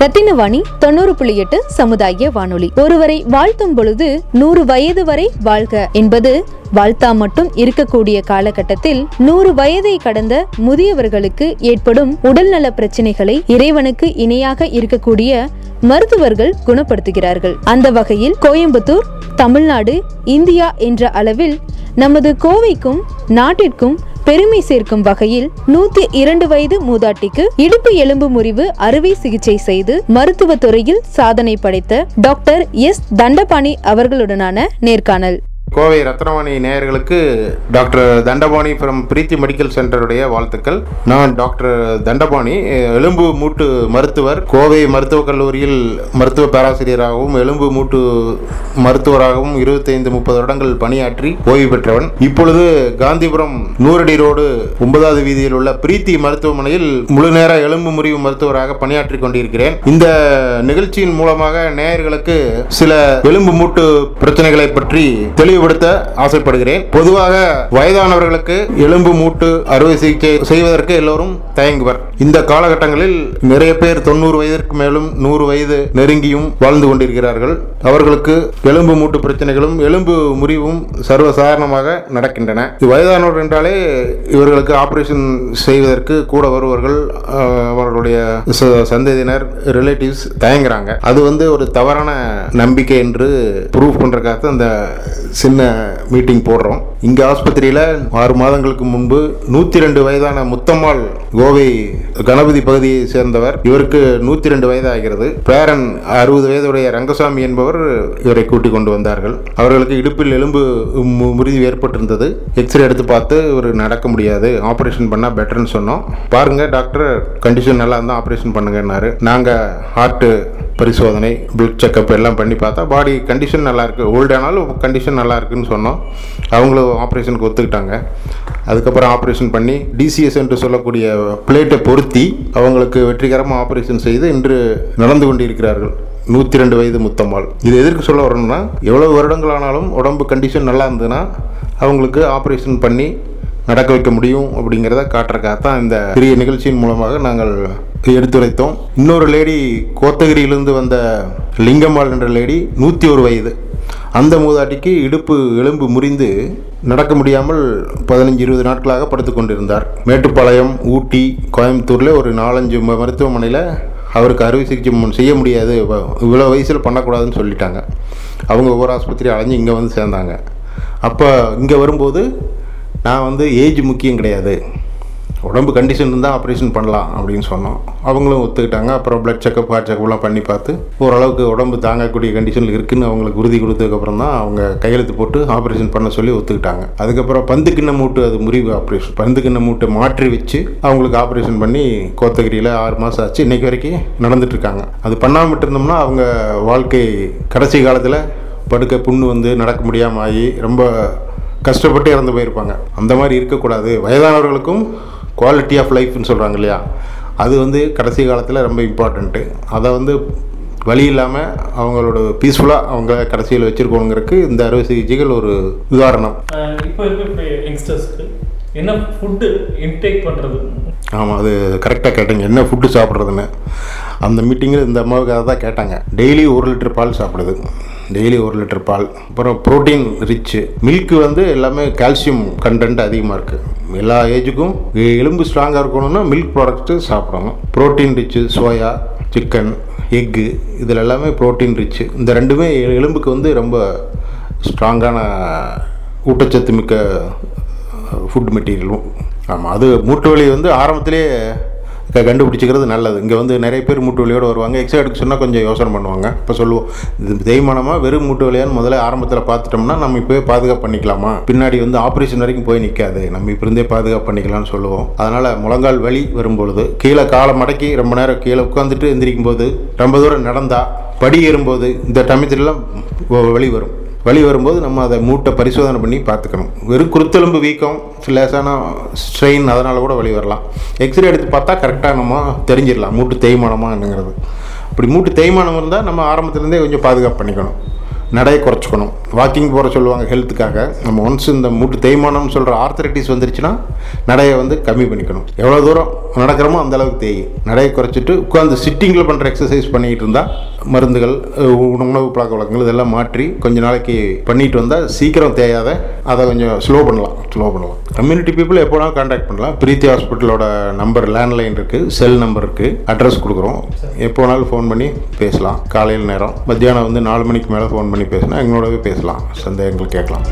ரத்தினவாணி தொண்ணூறு புள்ளி எட்டு சமுதாய வானொலி. ஒருவரை வாழ்த்தும் பொழுது நூறு வயது வரை வாழ்க என்பது வாழ்த்தா மட்டும் இருக்கக்கூடிய காலகட்டத்தில் நூறு வயதை கடந்த முதியவர்களுக்கு ஏற்படும் உடல்நல பிரச்சனைகளை இறைவனுக்கு இணையாக இருக்கக்கூடிய மருத்துவர்கள் குணப்படுத்துகிறார்கள். அந்த வகையில் கோயம்புத்தூர் தமிழ்நாடு இந்தியா என்ற அளவில் நமது கோவைக்கும் நாட்டிற்கும் பெருமை சேர்க்கும் வகையில் நூத்தி இரண்டு வயது மூதாட்டிக்கு இடுப்பு எலும்பு முறிவு அறுவை சிகிச்சை செய்து மருத்துவ துறையில் சாதனை படைத்த டாக்டர் எஸ் தண்டபாணி அவர்களுடனான நேர்காணல். கோவை ரத்னவாணி நேயர்களுக்கு doctor Thandapani from Preethi medical சென்டருடைய வாழ்த்துக்கள். நான் டாக்டர் தண்டபாணி எலும்பு மூட்டு மருத்துவர். கோவை மருத்துவக் கல்லூரியில் மருத்துவ பேராசிரியராகவும் எலும்பு மூட்டு மருத்துவராகவும் இருபத்தைந்து முப்பது வருடங்கள் பணியாற்றி ஓய்வு பெற்றவன். இப்பொழுது காந்திபுரம் நூறடி ரோடு ஒன்பதாவது வீதியில் உள்ள பிரீத்தி மருத்துவமனையில் முழு நேர எலும்பு முறிவு மருத்துவராக பணியாற்றி கொண்டிருக்கிறேன். இந்த நிகழ்ச்சியின் மூலமாக நேயர்களுக்கு சில எலும்பு மூட்டு பிரச்சனைகளை பற்றி தெளிவு தெளிவுபடுத்த ஆசைப்படுகிறேன். பொதுவாக வயதானவர்களுக்கு எலும்பு மூட்டு அறுவை சிகிச்சை செய்வதற்கு எல்லோரும் தயங்குவர். இந்த காலகட்டங்களில் நிறைய பேர் தொண்ணூறு வயதிற்கு மேலும் நூறு வயது நெருங்கியும் வாழ்ந்து கொண்டிருக்கிறார்கள். அவர்களுக்கு எலும்பு மூட்டு பிரச்சனைகளும் எலும்பு முறிவும் சர்வசாதாரணமாக நடக்கின்றன. வயதானவர் என்றாலே இவர்களுக்கு ஆபரேஷன் செய்வதற்கு கூட வருவர்கள் அவர்களுடைய சந்ததியினர் ரிலேட்டிவ்ஸ் தயங்குறாங்க. அது வந்து ஒரு தவறான நம்பிக்கை என்று ப்ரூவ் பண்றதுக்காக அந்த சின்ன மீட்டிங் போடுறோம். இங்கே ஆஸ்பத்திரியில் ஆறு மாதங்களுக்கு முன்பு நூற்றி ரெண்டு வயதான முத்தம்மாள் கோவை கணபதி பகுதியை சேர்ந்தவர். இவருக்கு நூற்றி ரெண்டு வயது ஆகிறது பேரன் அறுபது வயதுடைய ரங்கசாமி என்பவர் இவரை கூட்டிக் கொண்டு வந்தார்கள். அவர்களுக்கு இடுப்பில் எலும்பு முறிவு ஏற்பட்டிருந்தது. எக்ஸ்ரே எடுத்து பார்த்து இவர் நடக்க முடியாது. ஆப்ரேஷன் பண்ணால் பெட்டர்னு சொன்னோம். பாருங்கள் டாக்டர் கண்டிஷன் நல்லா இருந்தால் ஆப்ரேஷன் பண்ணுங்கன்னாரு. நாங்கள் ஹார்ட்டு பரிசோதனை பிளட் செக்கப் எல்லாம் பண்ணி பார்த்தா பாடி கண்டிஷன் நல்லாயிருக்கு. ஓல்டானாலும் ஓல்டு ஆனாலும் கண்டிஷன் நல்லா இருக்குன்னு சொன்னோம். அவங்களும் ஆப்ரேஷனுக்கு ஒத்துக்கிட்டாங்க. அதுக்கப்புறம் ஆப்ரேஷன் பண்ணி டிசிஎஸ் என்று சொல்லக்கூடிய பிளேட்டை பொருத்தி அவங்களுக்கு வெற்றிகரமாக ஆப்ரேஷன் செய்து இன்று நடந்து கொண்டிருக்கிறார்கள். நூற்றி ரெண்டு வயது முத்தம்மாள். இது எதற்கு சொல்ல வரணும்னா எவ்வளோ வருடங்கள் ஆனாலும் உடம்பு கண்டிஷன் நல்லா இருந்ததுன்னா அவங்களுக்கு ஆப்ரேஷன் பண்ணி நடக்க வைக்க முடியும் அப்படிங்கிறத காட்டுறக்காக தான் இந்த பெரிய நிகழ்ச்சியின் மூலமாக நாங்கள் எடுத்துரைத்தோம். இன்னொரு லேடி கோத்தகிரியிலிருந்து வந்த லிங்கம்மாள் என்ற லேடி நூற்றி ஒரு வயது. அந்த மூதாட்டிக்கு இடுப்பு எலும்பு முறிந்து நடக்க முடியாமல் பதினஞ்சு இருபது நாட்களாக படுத்து கொண்டிருந்தார். மேட்டுப்பாளையம் ஊட்டி கோயம்புத்தூரில் ஒரு நாலஞ்சு ம- மருத்துவமனையில் அவருக்கு அறுவை சிகிச்சை செய்ய முடியாது. வ- இவ்வளோ வயசில் பண்ணக்கூடாதுன்னு சொல்லிட்டாங்க. அவங்க ஒவ்வொரு ஆஸ்பத்திரி அலைஞ்சு இங்கே வந்து சேர்ந்தாங்க. அப்போ இங்கே வரும்போது நான் வந்து ஏஜ் முக்கியம் கிடையாது. உடம்பு கண்டிஷன் இருந்தால் ஆப்ரேஷன் பண்ணலாம் அப்படின்னு சொன்னோம். அவங்களும் ஒத்துக்கிட்டாங்க. அப்புறம் பிளட் செக்கப் ஹார்ட் செக்கப்லாம் பண்ணி பார்த்து ஓரளவுக்கு உடம்பு தாங்கக்கூடிய கண்டிஷனில் இருக்குதுன்னு அவங்களுக்கு உறுதி கொடுத்ததுக்கப்புறம் தான் அவங்க கையெழுத்து போட்டு ஆப்ரேஷன் பண்ண சொல்லி ஒத்துக்கிட்டாங்க. அதுக்கப்புறம் பந்து கிண்ண மூட்டு அது முறிவு ஆப்ரேஷன் பந்து கிண்ண மூட்டை மாற்றி வச்சு அவங்களுக்கு ஆப்ரேஷன் பண்ணி கோத்தகிரியில் ஆறு மாதம் ஆச்சு. இன்றைக்கு வரைக்கும் நடந்துட்டு இருக்காங்க. அது பண்ணாமல் இருந்தோம்னா அவங்க வாழ்க்கை கடைசி காலத்தில் படுக்க புண்ணு வந்து நடக்க முடியாமல் ஆகி ரொம்ப கஷ்டப்பட்டு இறந்து போயிருப்பாங்க. அந்த மாதிரி இருக்கக்கூடாது. வயதானவர்களுக்கும் குவாலிட்டி ஆஃப் லைஃப்னு சொல்கிறாங்க இல்லையா அது வந்து கடைசி காலத்தில் ரொம்ப இம்பார்ட்டண்ட்டு அதை வந்து வழி இல்லாமல் அவங்களோட பீஸ்ஃபுல்லாக அவங்க கடைசியில் வச்சுருக்கோங்கிறதுக்கு இந்த அறுவை சிகிச்சைகள் ஒரு உதாரணம். இப்போ யங்ஸ்டர்ஸ்க்கு என்ன ஃபுட்டு இன்டேக் பண்ணுறது ஆமாம் அது கரெக்டாக கேட்டீங்க. என்ன ஃபுட்டு சாப்பிட்றதுன்னு. அந்த மீட்டிங்கில் இந்த அம்மாவுக்கு அதை தான் கேட்டாங்க. டெய்லி ஒரு லிட்டர் பால் சாப்பிடுது. டெய்லி ஒரு லிட்டர் பால். அப்புறம் ப்ரோட்டீன் ரிச்சு மில்க் வந்து எல்லாமே கால்சியம் கண்டென்ட் அதிகமாக இருக்குது எல்லா ஏஜுக்கும் எலும்பு ஸ்ட்ராங்காக இருக்கணும்னா மில்க் ப்ராடக்ட்டு சாப்பிடணும். Protein rich soya chicken egg இதில் எல்லாமே ப்ரோட்டீன் ரிச்சு இந்த ரெண்டுமே எலும்புக்கு வந்து ரொம்ப ஸ்ட்ராங்கான ஊட்டச்சத்து மிக்க ஃபுட் மெட்டீரியலும் ஆமாம் அது மூட்டு வலி வந்து ஆரம்பத்திலே கண்டுபிடிச்சிக்கிறது நல்லது. இங்கே வந்து நிறைய பேர் மூட்டு வலியோடு வருவாங்க. எக்ஸ்ரே எடுக்க சொன்னால் கொஞ்சம் யோசனை பண்ணுவாங்க. இப்போ சொல்லுவோம் இது தேய்மானமாக வெறும் மூட்டு வலியான்னு முதல்ல ஆரம்பத்தில் பார்த்துட்டோம்னா நம்ம இப்போயே பாதுகாப்பு பண்ணிக்கலாமா? பின்னாடி வந்து ஆப்ரேஷன் வரைக்கும் போய் நிற்காது நம்ம இப்போ இருந்தே பாதுகாப்பு பண்ணிக்கலாம்னு சொல்லுவோம். அதனால் முழங்கால் வலி வரும்பொழுது கீழே காலை மடக்கி ரொம்ப நேரம் கீழே உட்காந்துட்டு எந்திரிக்கும் போது ரொம்ப தூரம் நடந்தால் படி ஏறும்போது இந்த டமயத்துலலாம் வலி வரும். வலி வரும்போது நம்ம அதை மூட்டை பரிசோதனை பண்ணி பார்த்துக்கணும். வெறும் குருத்தெலும்பு வீக்கம் லேசான ஸ்ட்ரெயின் அதனால் கூட வலி வரலாம். எக்ஸ்ரே எடுத்து பார்த்தா கரெக்டாக நம்ம தெரிஞ்சிடலாம். மூட்டு தேய்மானமா என்னங்கிறது அப்படி மூட்டு தேய்மானம் இருந்தால் நம்ம ஆரம்பத்துலேருந்தே கொஞ்சம் பாதுகாப்பு பண்ணிக்கணும். நடையை குறைச்சிக்கணும். வாக்கிங் போகிற சொல்லுவாங்க ஹெல்த்துக்காக நம்ம ஒன்ஸ் இந்த மூட்டு தேய்மானம்னு சொல்கிற ஆர்த்தரைட்டிஸ் வந்துருச்சுன்னா நடையை வந்து கம்மி பண்ணிக்கணும். எவ்வளோ தூரம்? நடக்கிறோமோ அந்தளவுக்கு தேயும் நடையை குறைச்சிட்டு உட்காந்து சிட்டிங்கில் பண்ணுற எக்ஸசைஸ் பண்ணிக்கிட்டு இருந்தால் மருந்துகள் உணவு பழக்க வழக்கங்கள் இதெல்லாம் மாற்றி கொஞ்ச நாளைக்கு பண்ணிட்டு வந்தால் சீக்கிரம் தேயாத அதை கொஞ்சம் ஸ்லோ பண்ணலாம் ஸ்லோ பண்ணலாம். கம்யூனிட்டி பீப்புள் எப்போனாலும் காண்டாக்ட் பண்ணலாம். பிரீத்தி ஹாஸ்பிட்டலோட நம்பர் லேண்ட்லைன் இருக்குது செல் நம்பர் இருக்குது அட்ரஸ் கொடுக்குறோம். எப்போ வேணாலும் ஃபோன் பண்ணி பேசலாம். காலையில் நேரம் மத்தியானம் வந்து நாலு மணிக்கு மேலே ஃபோன் பண்ணி பேசினா எங்களோடவே பேசலாம். சந்தேகங்கள் கேட்கலாம்.